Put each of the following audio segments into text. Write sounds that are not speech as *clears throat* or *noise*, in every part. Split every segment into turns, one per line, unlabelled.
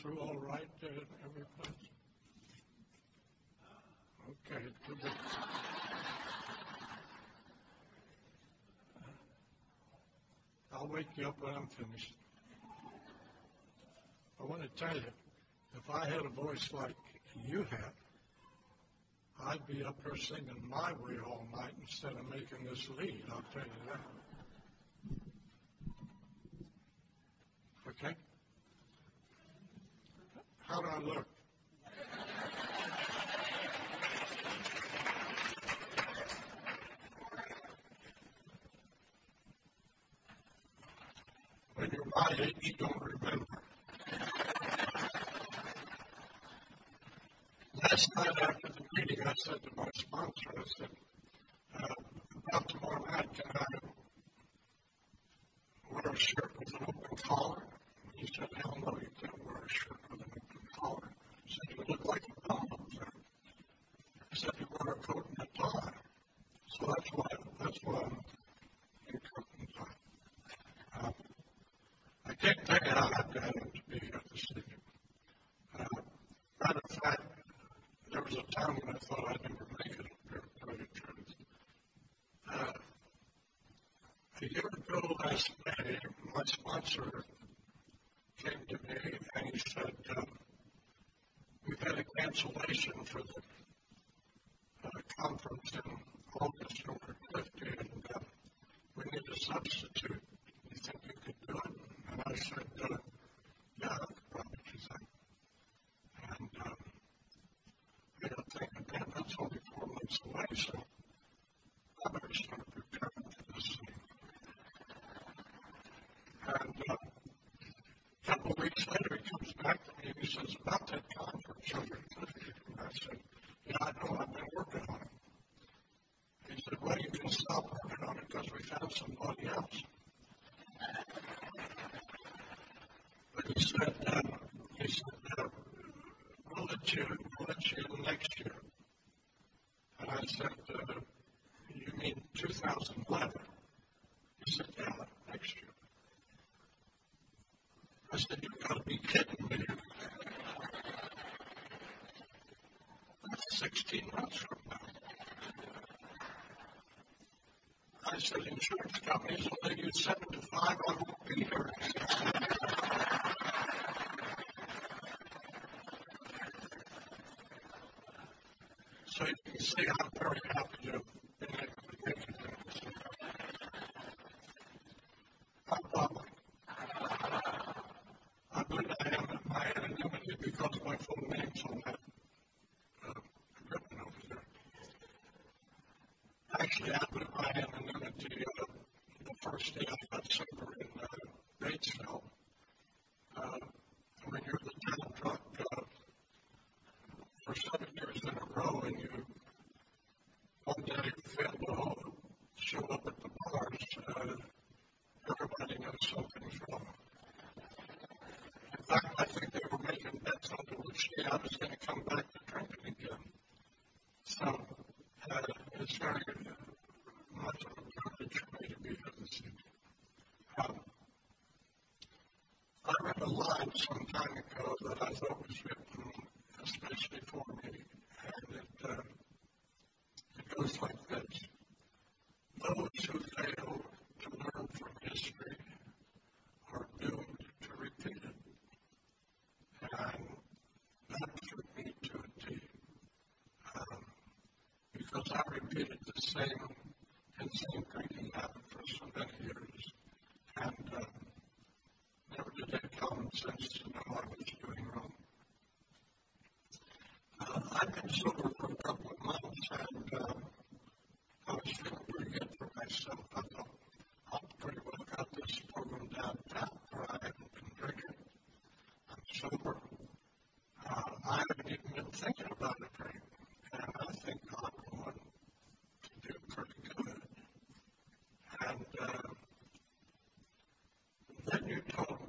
through all right uh, every place? Okay. I'll wake you up when I'm finished. I want to tell you, if I had a voice like you have, I'd be up here singing my way all night instead of making this lead, I'll tell you that. obviously. insurance companies will then you seven to five on line some time ago that I thought was written especially for me, and it, uh, it goes like this. Those who fail to learn from history are doomed to repeat it. And that took me to a T. Um, because I repeated the same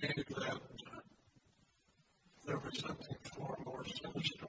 knew that uh, there was something far more sinister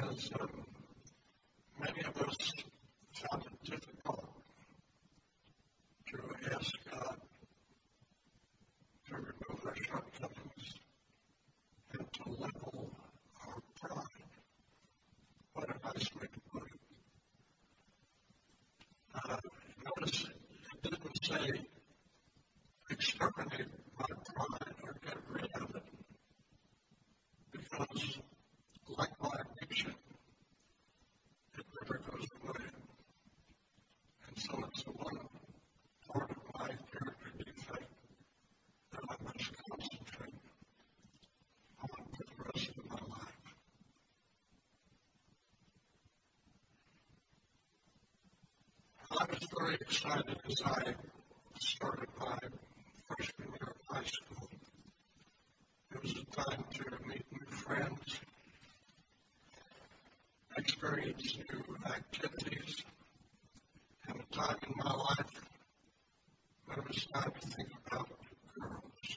because um, very excited as I started my freshman year of high school. It was a time to meet new friends, experience new activities, and a time in my life when it was time to think about girls.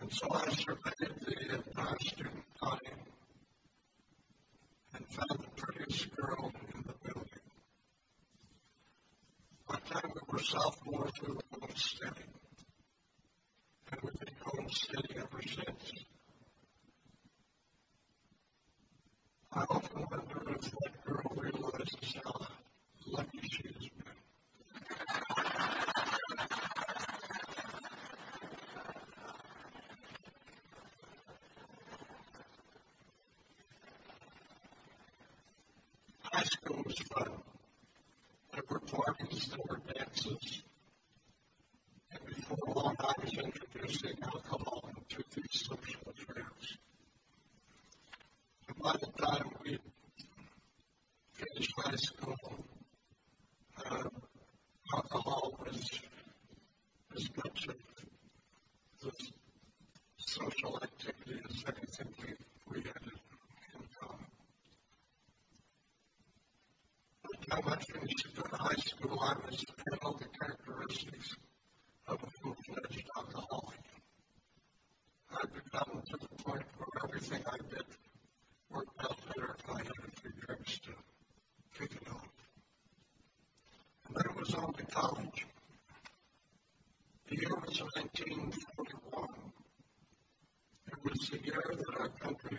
And so I surveyed the entire student body and found the prettiest girl over South Florida through Oklahoma And we've been going steady ever since. Of a full-fledged alcoholic, I had become to the point where everything I did worked out better if I had a few drinks to kick it off. Then it was off to college. The year was 1941. It was the year that our country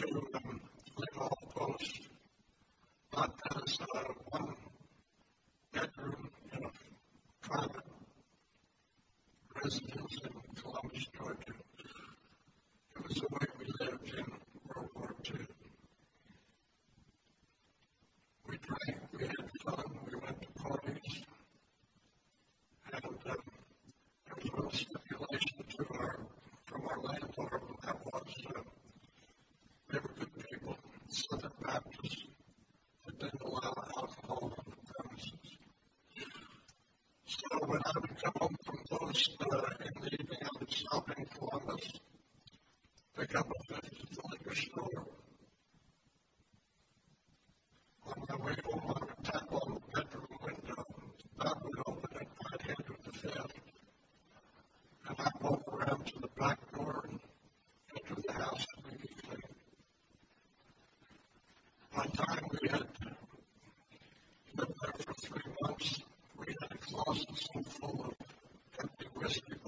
to when I would come home from those uh, in the evening, I would stop in Columbus rescue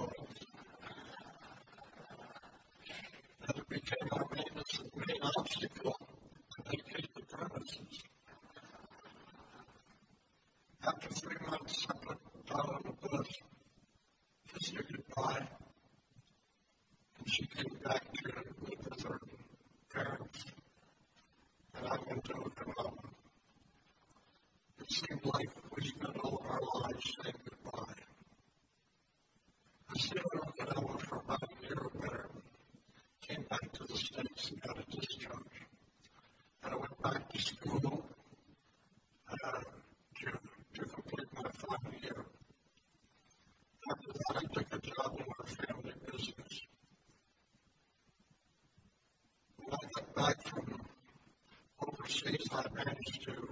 to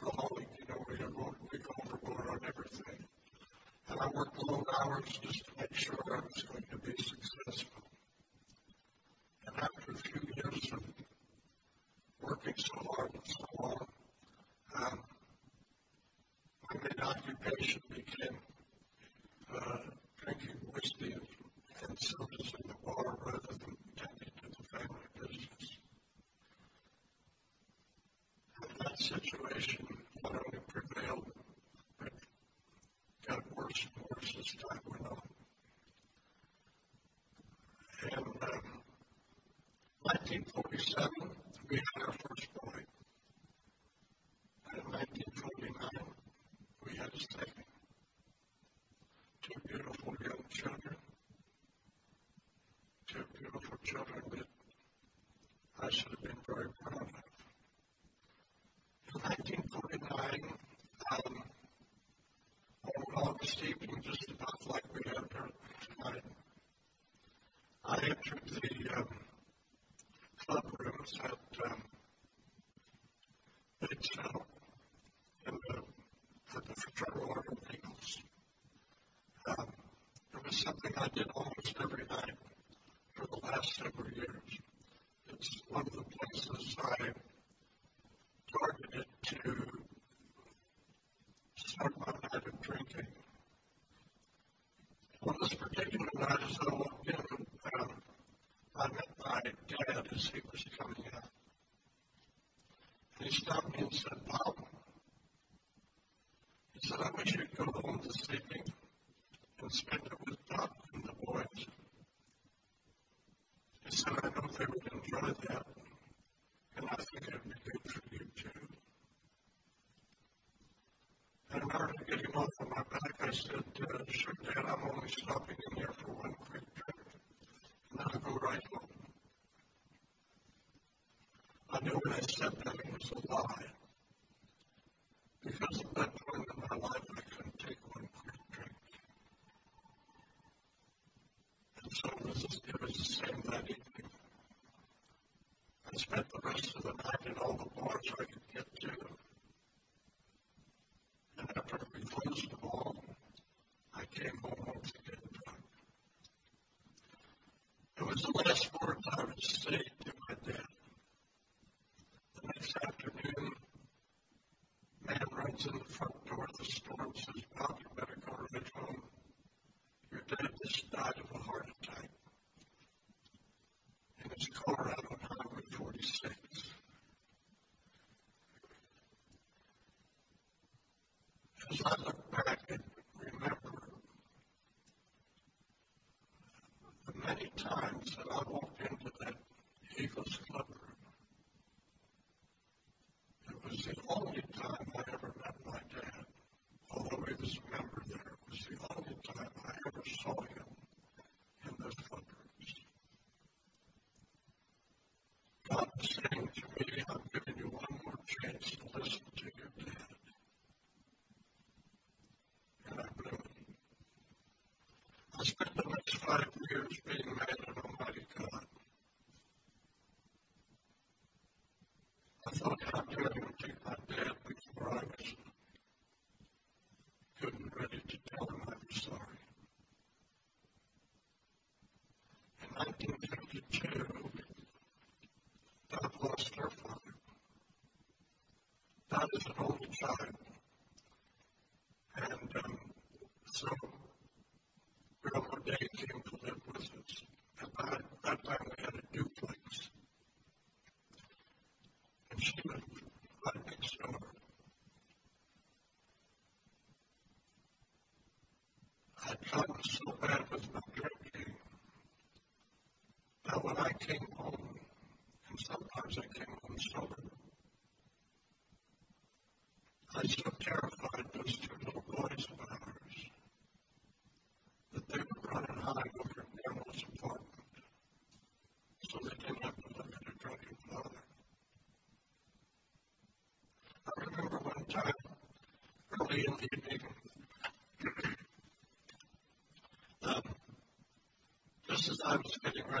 hours just to make sure I was going to be successful. And after a few years of working so hard and so long, um, my main occupation became accept for things. Um, there was something I did almost every night back, I said, uh, sure, Dad, I'm only stopping in here for one quick trip, and I'll go right home. I knew when I said that it was a lie. I walked into that Eagles Clubroom. It was the only time I ever met my dad, although I just remember that it was the only time I ever saw him in those clubs. God is saying to me, I'm giving you one more chance That is an only child. as I came home sober. I so terrified those two little boys of ours that they were running high over Grandma's apartment, so they didn't have to look at a drunken father. I remember one time early in the evening. *clears throat* um, just as I was getting ready.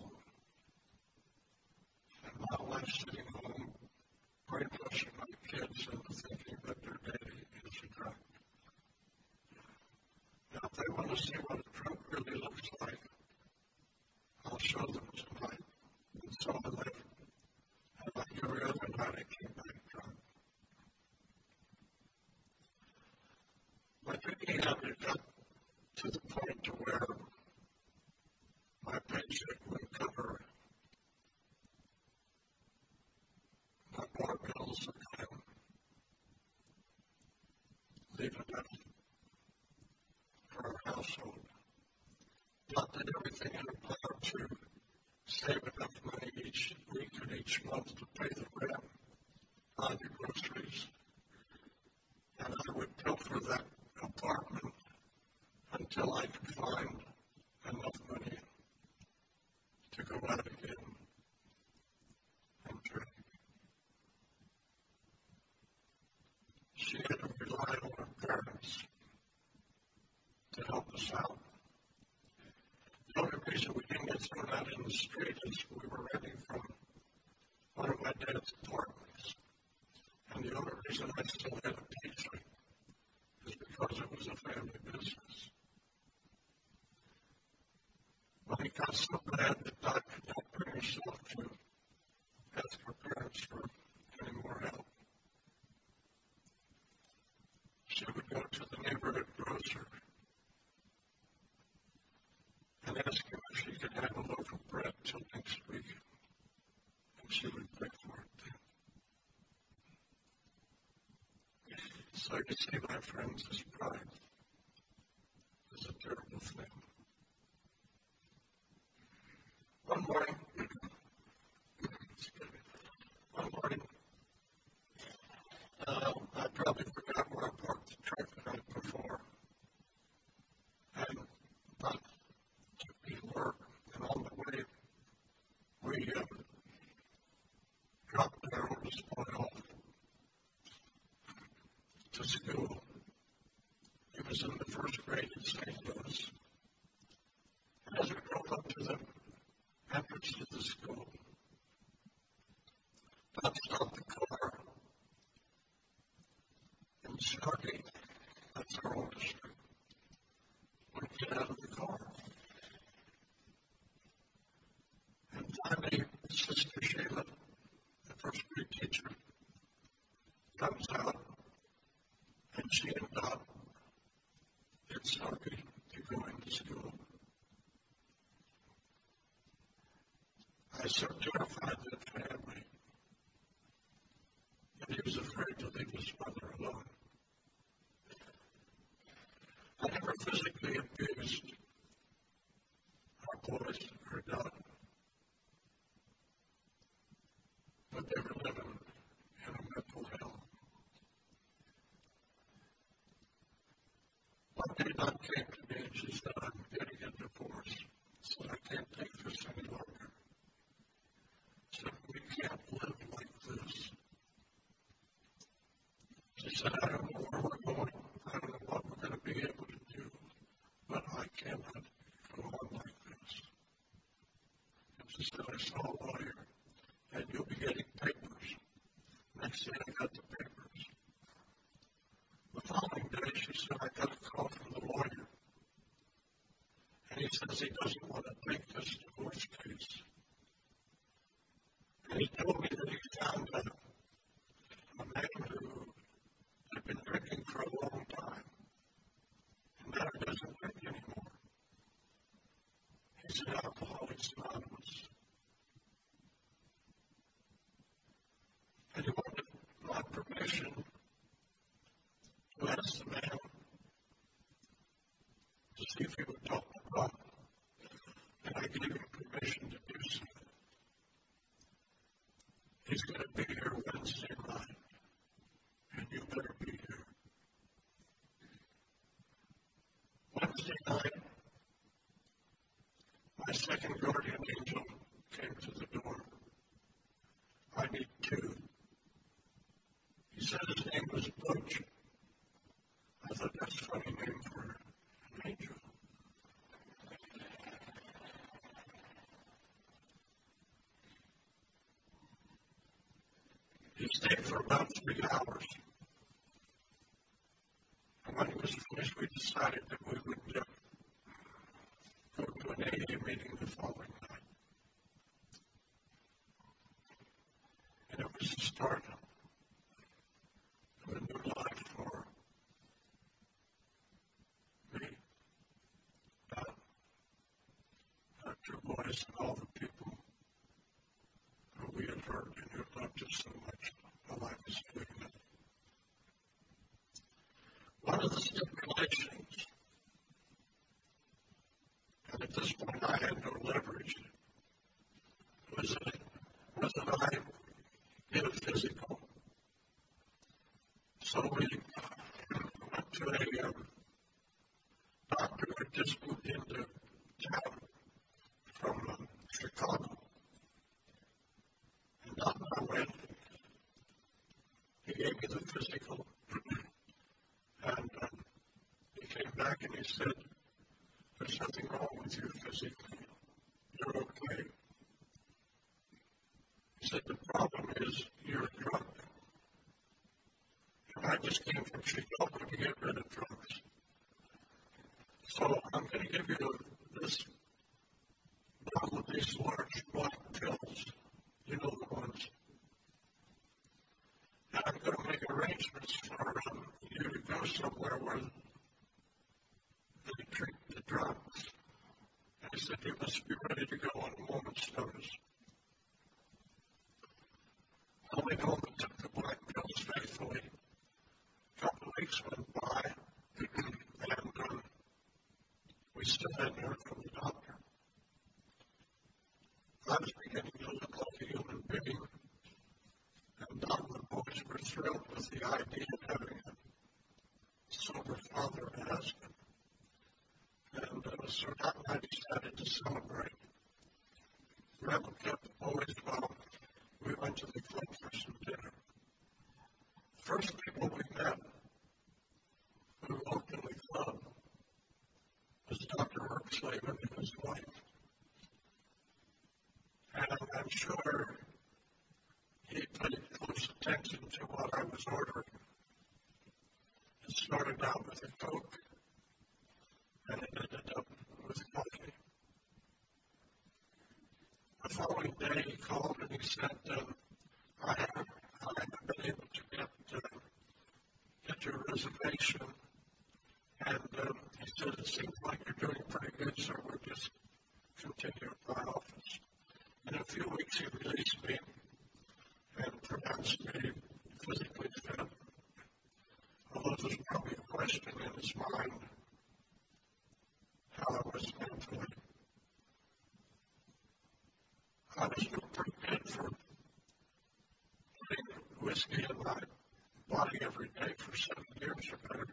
each month to pay the rent, buy the groceries, and I would pilfer that apartment until I could find enough money to go out again and drink. She had to rely on her parents to help us out. The only reason we didn't get thrown out in the street is we were renting from dead at the. And the only reason I still live. friends, is pride. It's a terrible thing. Was in the first grade in st. louis. did not take reason is it doesn't want a breakfast this to voice. was butchered. leverage. You must be ready to go on a moment's notice. sure he paid close attention to what I was ordering. It started out with a Coke few weeks, he released me and pronounced me physically fit. Although there's probably a question in his mind how I was mentally. I was doing prepared for putting whiskey in my body every day for seven years or better.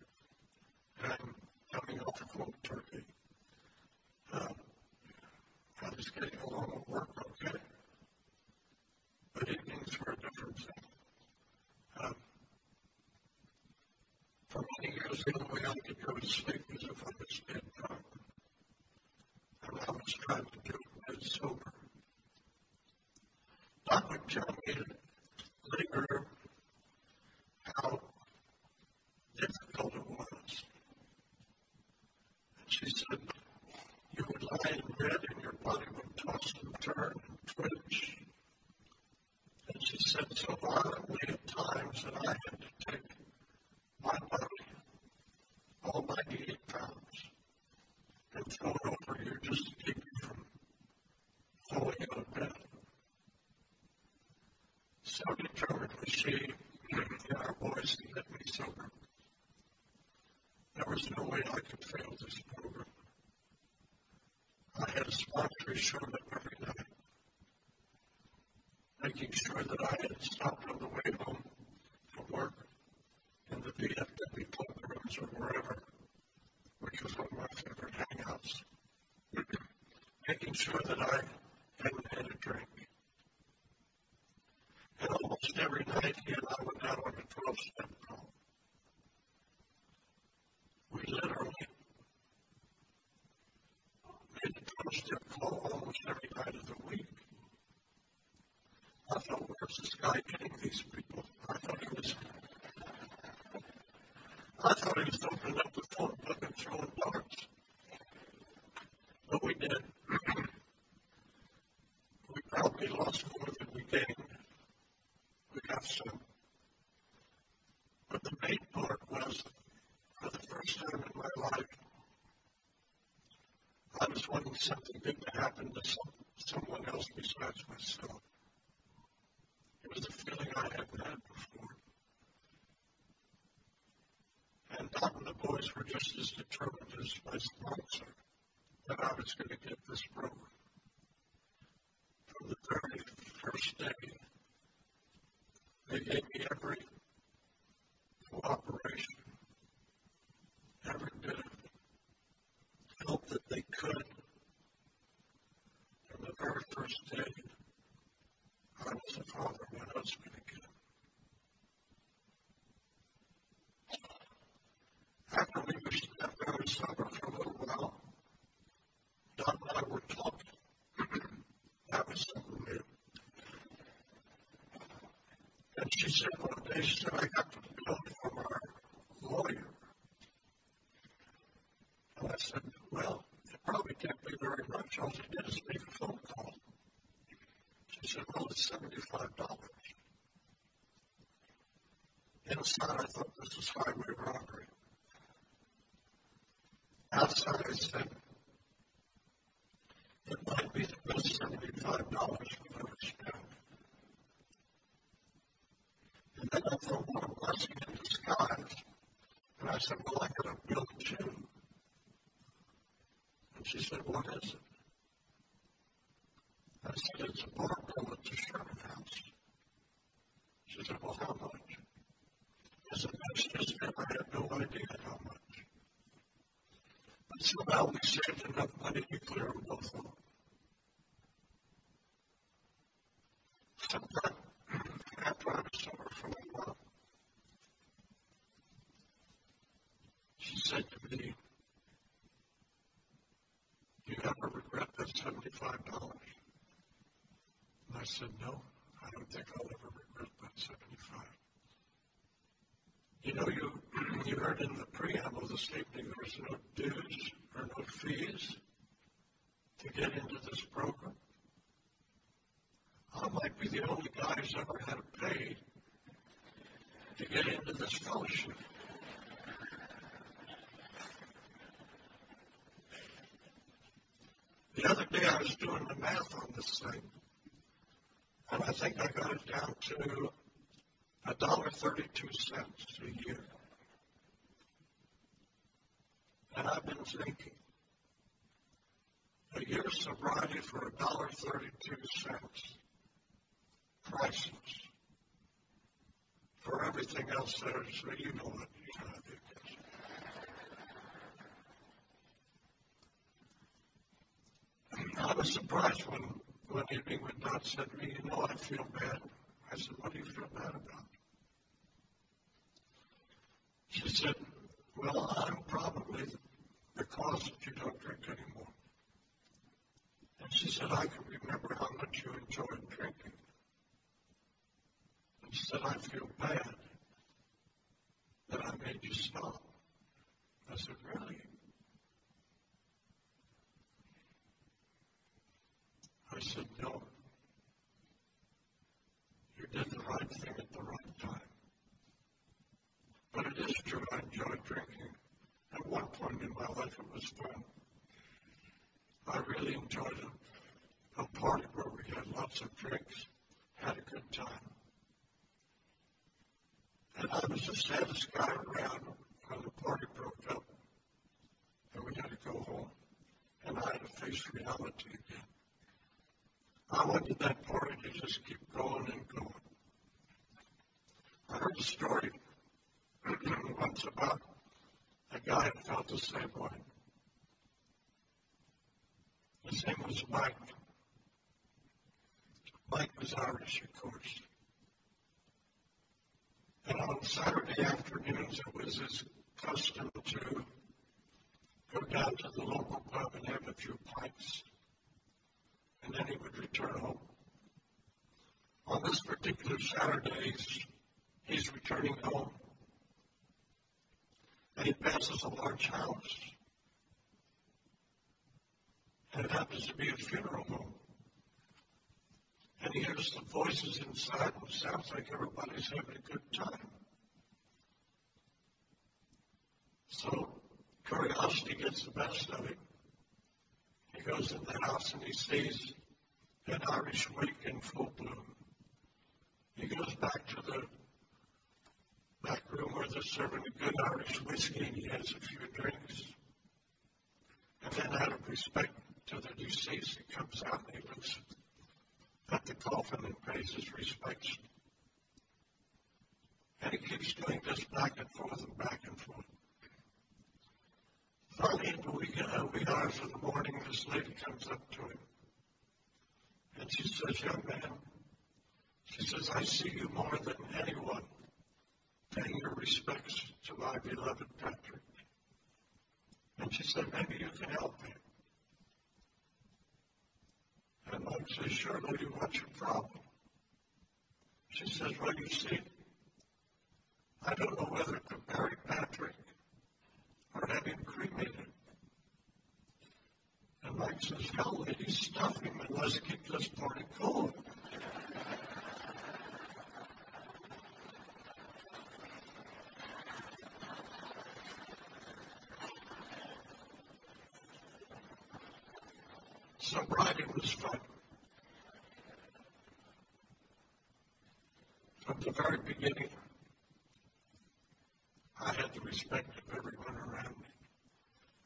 talking to her to say, there are boys and let me sober. There was no way I could fail this program. I had a sponsor show sure getting these people? I thought he was. I thought he was dumping she said day, she said, I got the bill from our lawyer. And I said, well, it probably can't be very much. All he did is make a phone call. She said, well, it's $75. Inside, I thought this was highway robbery. Outside, I said, it might be the best $75 we've ever spent. And then I thought, what a blessing in disguise. And I said, well, I got a bill too. And she said, what is it? I said, it's a the Sherman House. She said, well, how much? I said, that's just it. I had no idea how much. But somehow we saved enough money to clear them both of them. Sometime after I was sober for a while, she said to me, Do you ever regret that $75? And I said, No, I don't think I'll ever regret that 75 You know, you, you heard in the preamble this evening there was no dues or no fees Dollar thirty two cents. Prices for everything else there, so you know what United is. I was surprised when when evening would not said to me, you know, I feel bad. I enjoyed drinking. At one point in my life, it was fun. I really enjoyed a, a party where we had lots of drinks, had a good time. And I was the saddest guy around when the party broke up and we had to go home. And I had to face reality again. I wanted that party to just keep going and going. I heard a story once about a guy who felt the same way. His name was Mike. Mike was Irish, of course. And on Saturday afternoons, it was his custom to go down to the local pub and have a few pints. And then he would return home. On this particular Saturday, he's, he's returning home. And he passes a large house. And it happens to be a funeral home. And he hears the voices inside, and it sounds like everybody's having a good time. So curiosity gets the best of him. He goes in the house and he sees an Irish wake in full bloom. He goes back to the back room where they're serving a good Irish whiskey and he has a few drinks. And then out of respect to the deceased, he comes out and he looks at the coffin and pays his respects. And he keeps doing this back and forth and back and forth. Finally, in the wee, uh, wee hours of the morning, this lady comes up to him. And she says, Young man, she says, I see you more than anyone respects to my beloved Patrick. And she said, Maybe you can help me. And Mike says, Sure, lady, what's your problem? She says, Well, you see, I don't know whether to bury Patrick or have him cremated. And Mike says, Hell, lady, stuff him and let's keep this party going. Sobriety was fun. From the very beginning, I had the respect of everyone around me.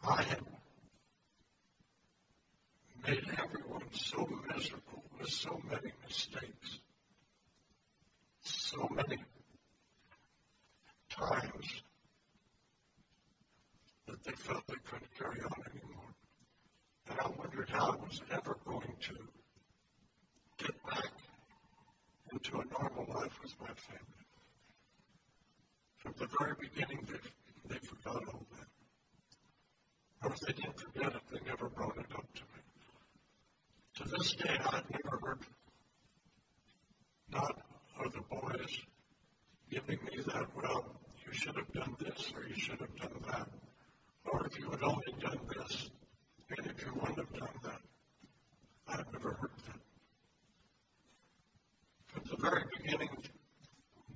I had made everyone so miserable with so many mistakes, so many times that they felt they couldn't carry on anymore. And I wondered how I was ever going to get back into a normal life with my family. From the very beginning, they, they forgot all that. Or if they didn't forget it, they never brought it up to me. To this day, I've never heard not of the boys giving me that, well, you should have done this or you should have done that. Or if you had only done this, and if you wouldn't have done that, I've never heard that. From the very beginning,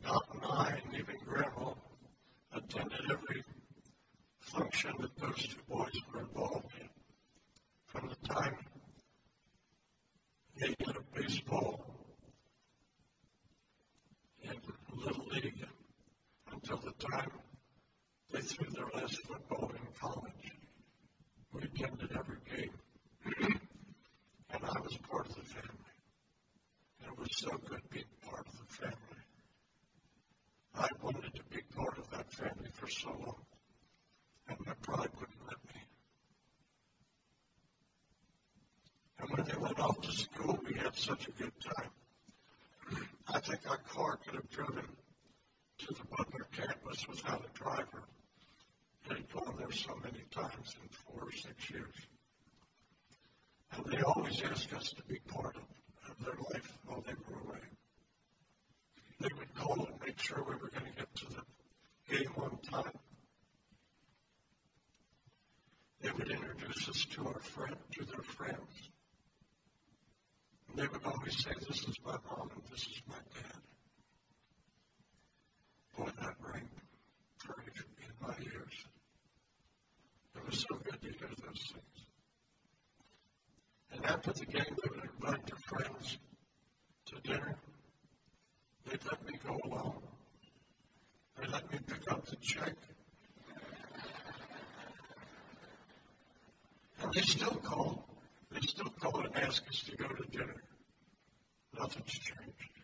Dot and I, and even Grandma, attended every function that those two boys were involved in. From the time they did a baseball and Little League until the time they threw their last football in college. We attended every game. *clears throat* and I was part of the family. And it was so good being part of the family. I wanted to be part of that family for so long. And my pride wouldn't let me. And when they went off to school, we had such a good time. *clears throat* I think our car could have driven to the Butler campus without a driver. Had gone there so many times in four or six years. And they always asked us to be part of, of their life while they were away. They would call and make sure we were going to get to the game on time. They would introduce us to our friend, to their friends. And they would always say, This is my mom and this is my dad. Boy, that rang courage in my ears. It was so good to hear those things. And after the game, they would invite their friends to dinner. They'd let me go along. They let me pick up the check. And they still call. They still call and ask us to go to dinner. Nothing's changed.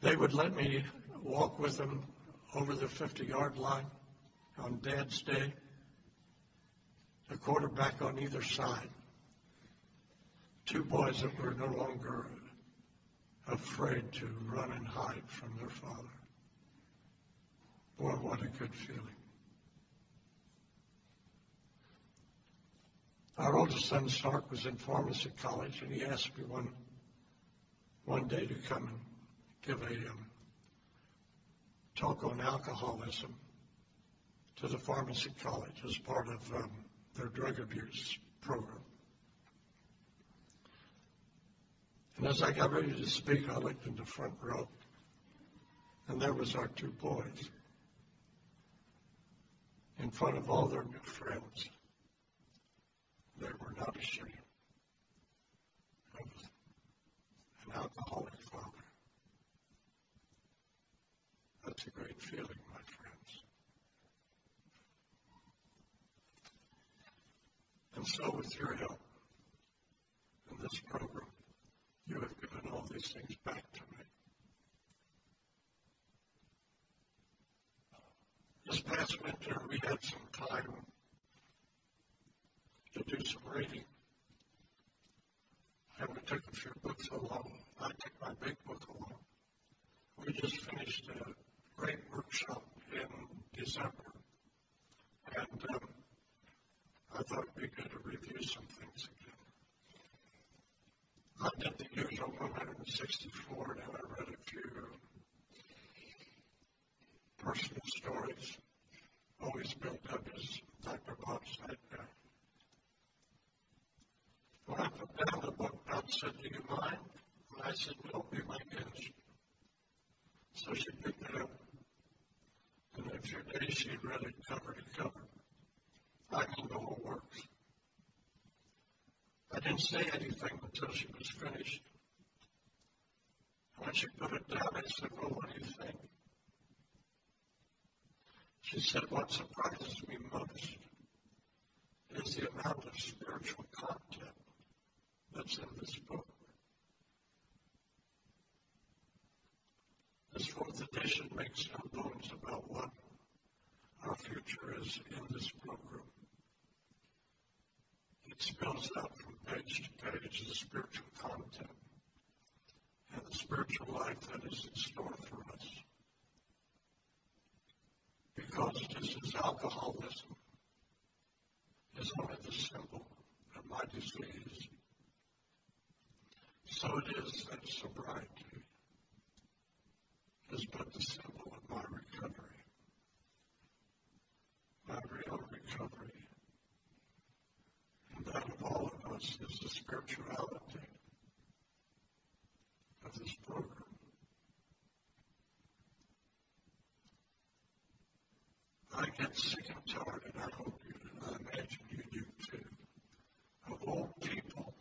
They would let me walk with them over the 50 yard line on Dad's Day, a quarterback on either side. Two boys that were no longer afraid to run and hide from their father. Boy, what a good feeling. Our oldest son, Stark, was in pharmacy college, and he asked me one, one day to come and give a um, talk on alcoholism to the pharmacy college as part of um, their drug abuse program. And as I got ready to speak, I looked in the front row, and there was our two boys in front of all their new friends. They were not ashamed an alcoholic father. That's a great feeling, my friends. And so, with your help in this program, you have given all these things back to me. This past winter, we had some time to do some reading. And we took a few books along. I took my big book along. We just finished a great workshop in December. And um, I thought it'd be good to review some things again. I did the usual 164, and I read a few personal stories. Always built up as Dr. Bob said. Uh, when I put down the book, Bob said, Do you mind? And I said, No, be my guest. So she picked it up. And in a few days, she read it cover to cover. I mean, the whole works. I didn't say anything until she was finished. When she put it down, I said, Well, what do you think? She said, What surprises me most is the amount of spiritual content that's in this book. This fourth edition makes bones about what our future is in this program. It spells out from page to page the spiritual content and the spiritual life that is in store for us. Because this is alcoholism is only the symbol of my disease, so it is that sobriety is but the symbol of my recovery, my real recovery. And that of all of us is the spirituality of this program. I get sick and tired, and I hope you, and I imagine you do too, of old people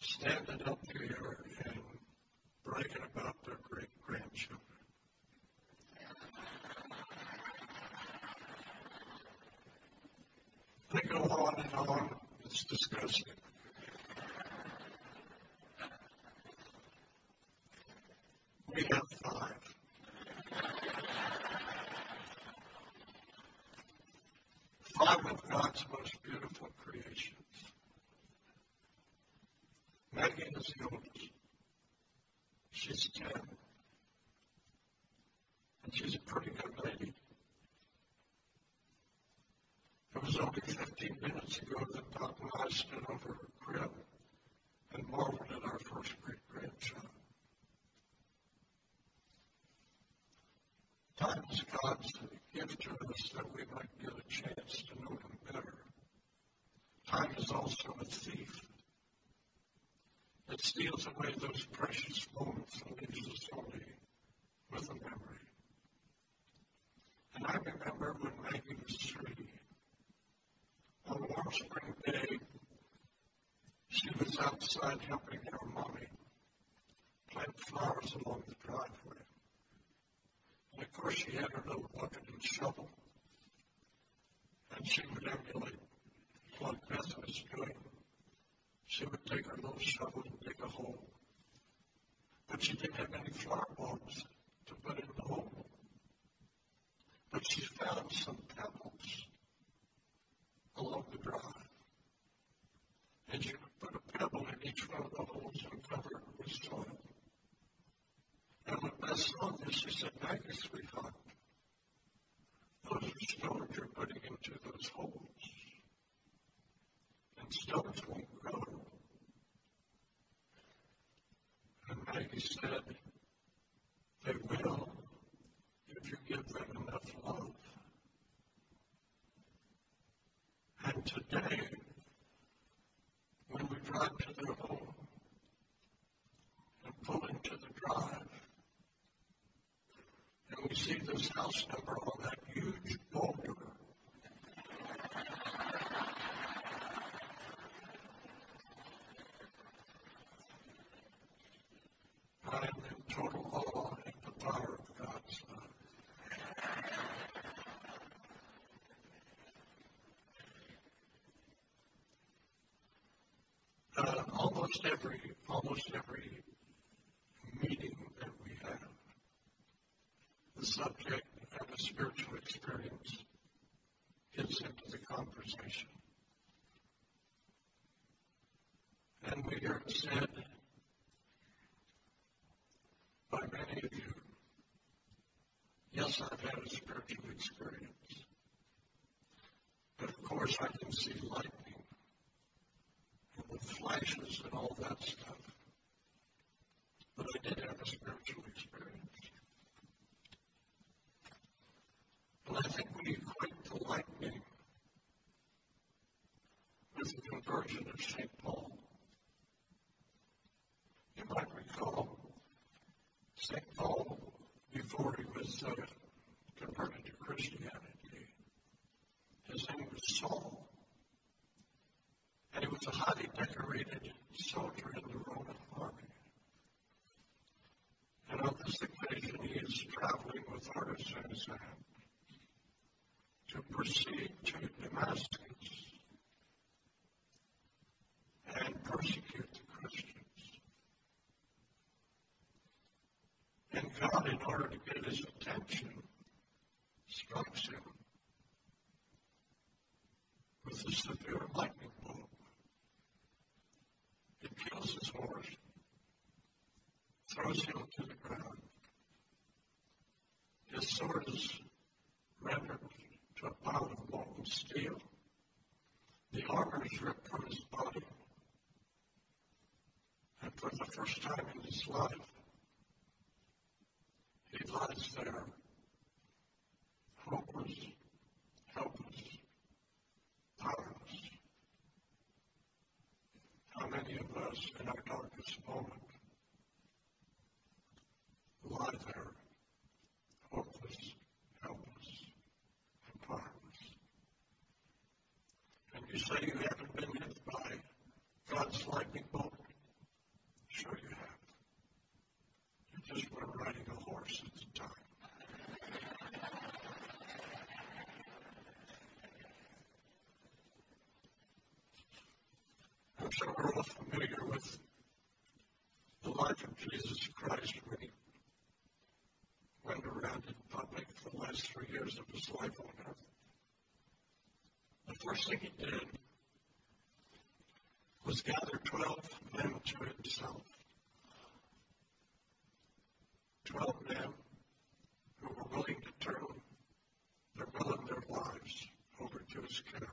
standing up here and bragging about their great grandchildren. They go on and on. It's disgusting. We have five. Five of God's most beautiful creations. Maggie is the oldest. She's 10. And she's a pretty good lady. It was only 15 minutes ago that Doc and I stood over her crib and marveled at our first great grandchild. Time is God's gift to us that we might get a chance to know Him better. Time is also a thief. It steals away those precious moments and leaves us only with a memory. And I remember when Maggie was three, on a warm spring day, she was outside helping her mommy plant flowers along the driveway. And of course, she had her little bucket and shovel. And she would emulate what Beth was doing. She would take her little shovel and dig a hole. But she didn't have any flower bulbs to put in the hole. But she found some pebbles along the drive. And she would put a pebble in each one of the holes and cover it with soil. And when I saw this, she said, Maggie, sweetheart, those are stones you're putting into those holes. And stones won't grow. And he said, they will if you give them enough love. And today, when we drive to their home and pull into the drive, and we see this house number on that huge boulder, I am in total awe the power of. Uh, almost every almost every meeting that we have, the subject of a spiritual experience gets into the conversation. And we hear it said by many of you, yes, I've had a spiritual experience. But of course, I can see lightning and the flashes and all that stuff. But I did have a spiritual experience. And I think we equate the lightning with the conversion of St. Paul. You might recall St. Paul, before he was uh, converted to Christianity, his name was Saul. And he was a highly decorated soldier in the Roman army. And on this occasion, he is traveling with and to proceed to Damascus and persecute the Christians. And God, in order to get his attention, strikes him with a severe lightning bolt. It kills his horse, throws him to the ground. His sword is rendered to a pile of molten steel. The armor is ripped from his body. And for the first time in his life, lies there, hopeless, helpless, powerless. How many of us in our darkest moment lie there, hopeless, helpless, and powerless? And you say you haven't been hit by God's lightning bolt? Sure you have. You just were riding time. I'm sure we're all familiar with the life of Jesus Christ when he went around in public for the last three years of his life on earth. The first thing he did was gather 12 men to himself. 12 men who were willing to turn their will and their lives over to his care.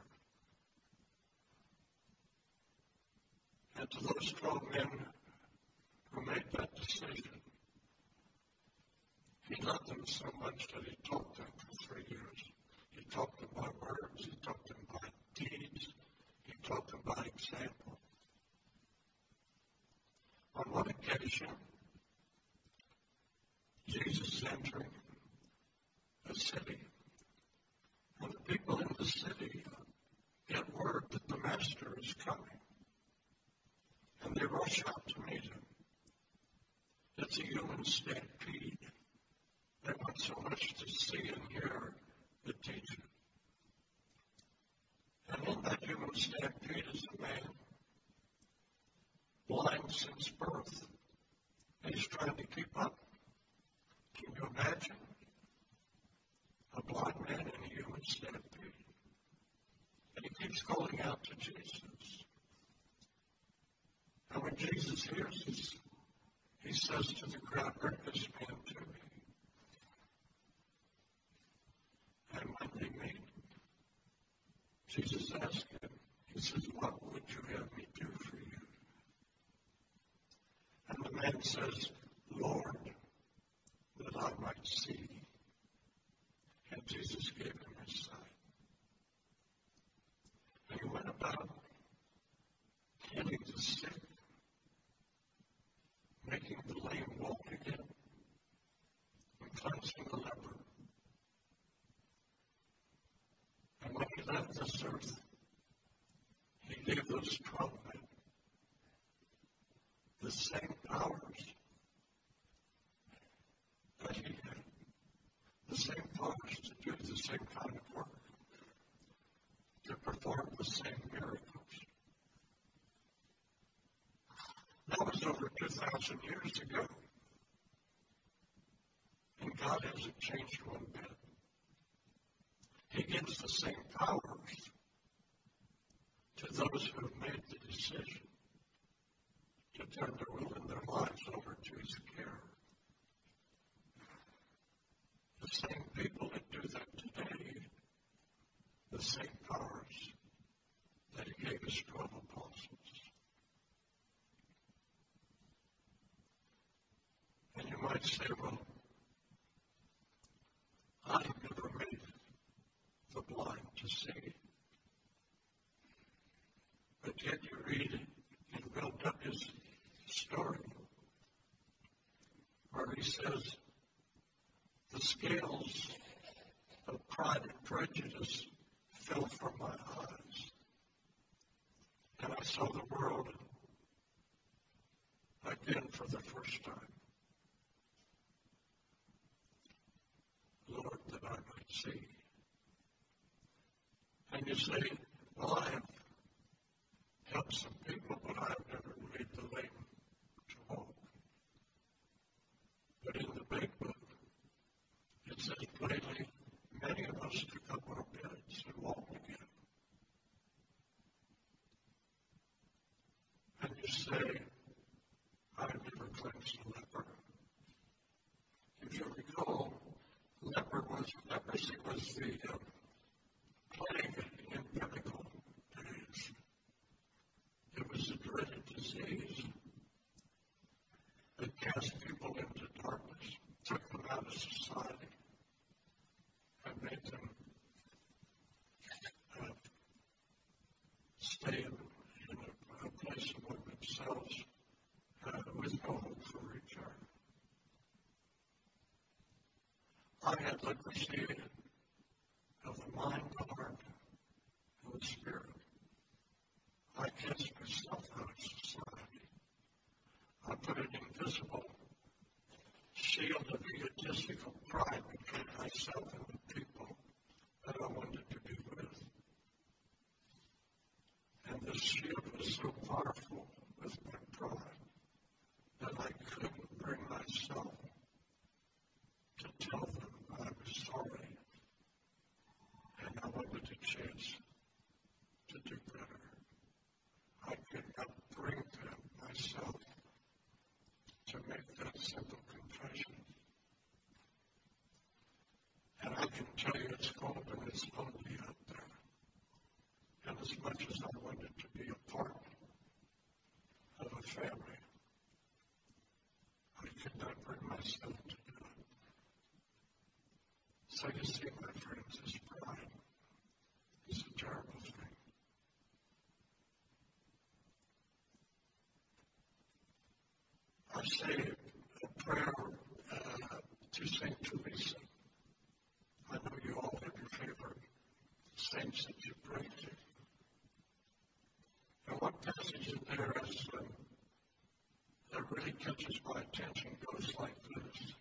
And to those 12 men who made that decision, he loved them so much that he taught them for three years. He taught them by words, he taught them by deeds, he taught them by example. On one occasion, Jesus is entering a city, and the people in the city get word that the Master is coming and they rush out to meet him. It's a human stampede. They want so much to see and hear the teacher. And in that human stampede is a man blind since birth. And he's trying to keep up. Can you imagine? A blind man in a human stampede. And he keeps calling out to Jesus. And when Jesus hears this, he says to the crowd, Thousand years ago. And God hasn't changed one bit. says the scales of private prejudice say myself and with people that I wanted to be with. And this shield was so powerful with my pride that I couldn't bring myself to tell them I was sorry and I wanted a chance to do better. I could not bring them myself to make that simple passage in there is, um, that really catches my attention goes like this.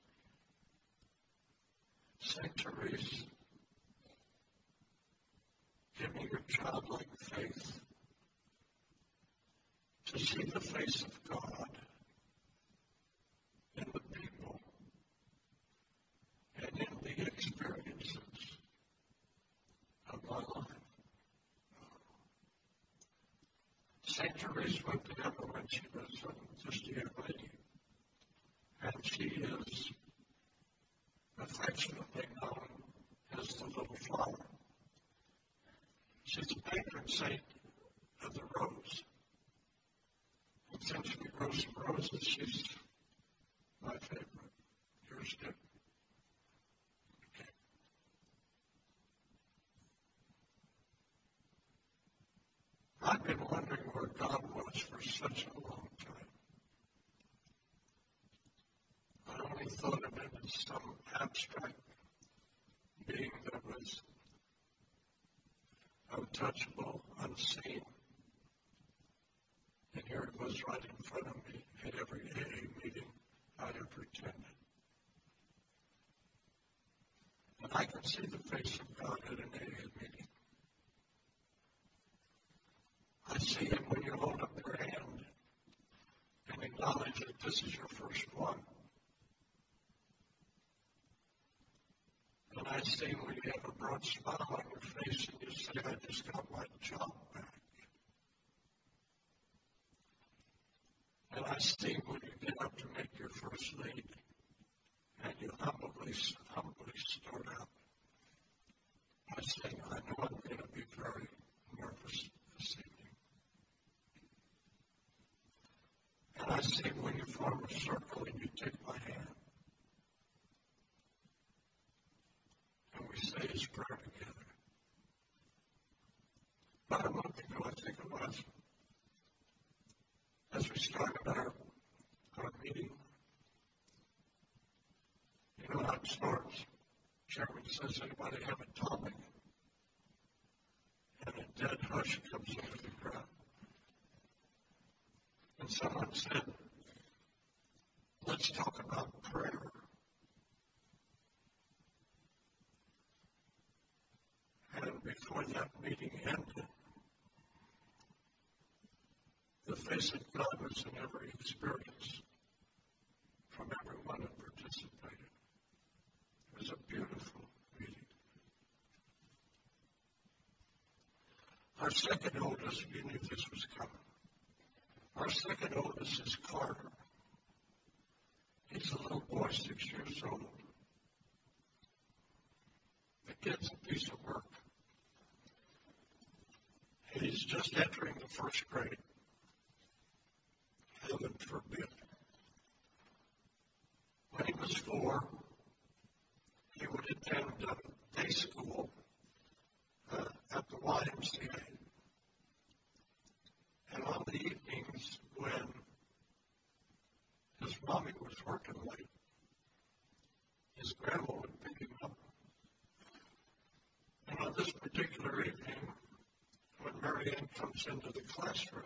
St. Therese, give me your childlike faith to see the face of God centuries with the government. She was um, just a young lady. And she is affectionately known as the Little Flower. She's a patron saint of the rose. And since we grow some roses, she's my favorite. Yours too. I've been wondering such a long time. I only thought of it as some abstract being that was untouchable, unseen. And here it was right in front of me at every AA meeting I ever attended. And I can see the face of God at an AA meeting. I see Him when you hold up your hand and acknowledge that this is your first one. And I see when you have a broad smile on your face and you say, I just got my job back. And I see when you get up to make your first lead and you humbly, humbly start out by saying, I know I'm going to be very nervous this evening. And I see when you form a circle and you take my hand. And we say his prayer together. About a month ago, I think it was, as we started our, our meeting, you know how it starts. Chairman says, anybody have a topic? And a dead hush comes over the crowd. And someone said, let's talk about prayer. And before that meeting ended, the face of God was in every experience from everyone that participated. It was a beautiful meeting. Our second oldest, you knew this was coming. Our second oldest is Carter. He's a little boy, six years old. The kid's a piece of work. He's just entering the first grade. Heaven forbid. When he was four, he would attend uh, day school uh, at the YMCA. And on the evenings when his mommy was working late, his grandma would pick him up. And on this particular evening, when Marianne comes into the classroom,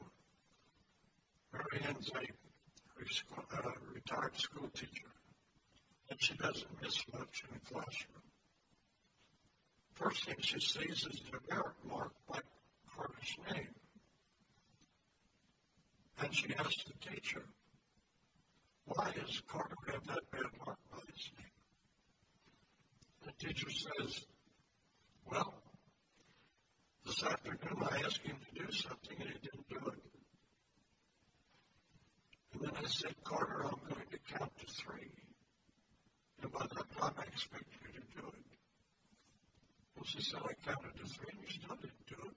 Marianne's a uh, retired school teacher, and she doesn't miss much in the classroom. First thing she sees is the merit mark by Carter's name. And she asks the teacher, why does Carter have that bad mark by his name? The teacher says, well, this afternoon I asked him to do something and he didn't do it. And then I said, Carter, I'm going to count to three. And by that time I expect you to do it. Well, she said, I counted to three and you still didn't do it.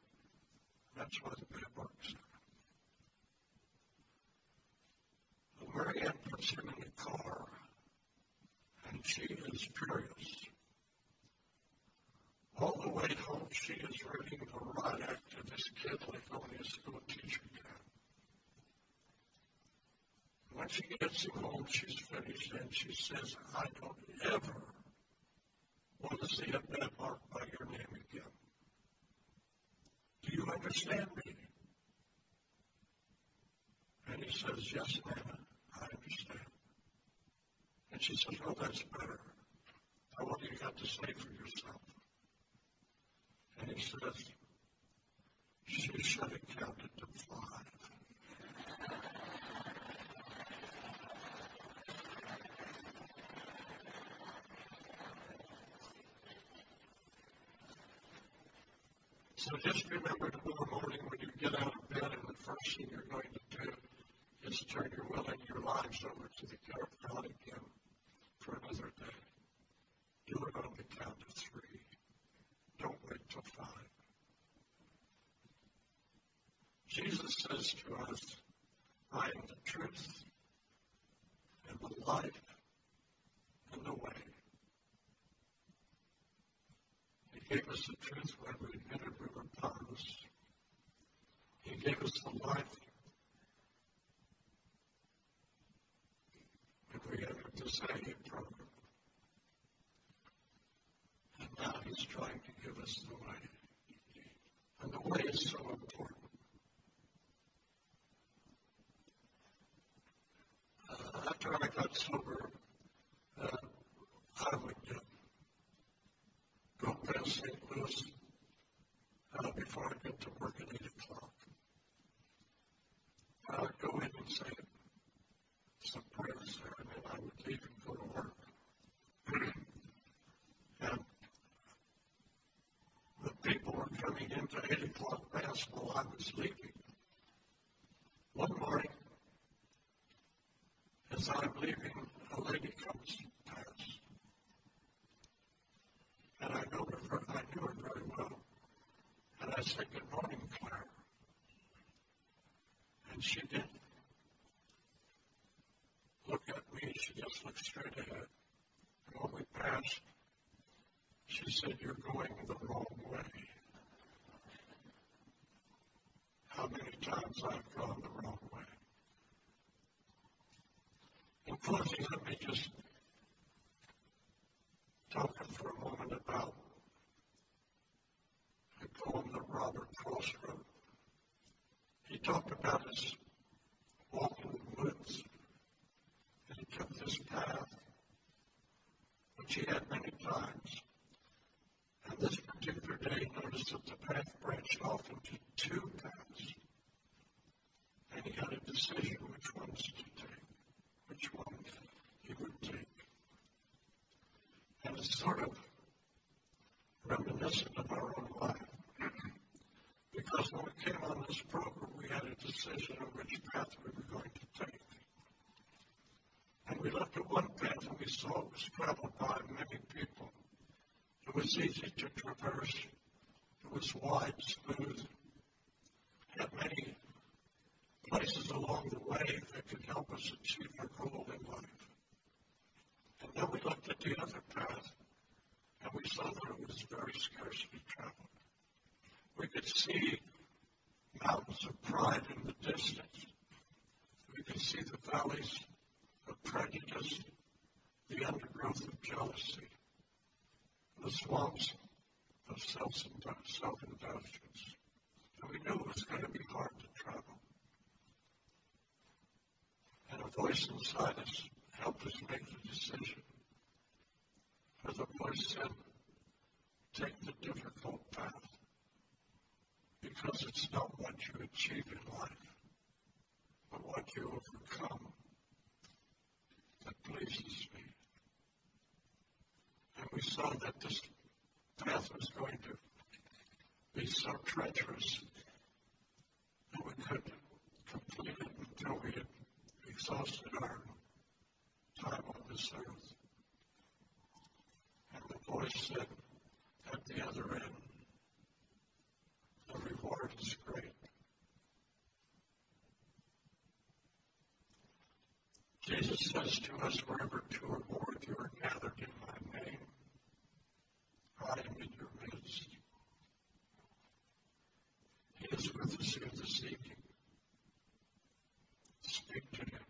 That's why the bad marks Marianne puts him in the car, and she is furious. All the way home, she is reading the riot act to this kid like only a school teacher can. When she gets him home, she's finished, and she says, I don't ever want to see a bad mark by your name again. Do you understand me? And he says, Yes, Nana. I understand. And she says, Oh, that's better. Now, what do you got to say for yourself? And he says, She should have counted to five. So just remember tomorrow morning when you get out of bed and the first thing you're going to do is to turn your will and your lives over to the care of God again for another day. Do it on the count of three. Don't wait till five. Jesus says to us, I am the truth and the life and the way. He gave us the truth when we admitted we were powerless. He gave us the life AA program. And now he's trying to give us the way. And the way is so important. Uh, after I got sober, uh, I would uh, go past St. Louis uh, before I get to work at 8 o'clock. I would go in and say some prayers there, and then I would leave and go to work. *clears throat* and the people were coming into 8 o'clock mass while I was leaving. One morning, as I'm leaving, a lady comes past. And I know her, I knew her very well. And I said, Good morning, Claire. And she didn't look at me, she just looked straight ahead. And when we passed, she said, You're going the wrong way. How many times I've gone the wrong way. In closing, let me just talk for a moment about a poem that Robert Frost wrote. He talked about his walk in the woods, took this path, which he had many times. And this particular day, noticed that the path branched off into two paths. And he had a decision which ones to take, which one he would take. And it's sort of reminiscent of our own life. because when we came on this program, we had a decision on which path we were going to take. And we looked at one path and we saw it was traveled by many people. It was easy to traverse. It was wide, smooth, had many places along the way that could help us achieve our goal in life. And then we looked at the other path and we saw that it was very scarcely traveled. We could see mountains of pride in the distance. We could see the valleys of prejudice, the undergrowth of jealousy, the swamps of self-indulgence. And we knew it was going to be hard to travel. And a voice inside us helped us make the decision. For the voice said, take the difficult path. Because it's not what you achieve in life, but what you overcome that pleases me. And we saw that this path was going to be so treacherous that we could complete it until we had exhausted our time on this earth. And the voice said at the other end, the reward is great. Jesus says to us, wherever two or more of you are gathered in my name, I am in your midst. He is with us here this evening. Speak to him.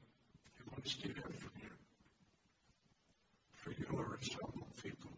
He wants to hear from you. For you are his humble people.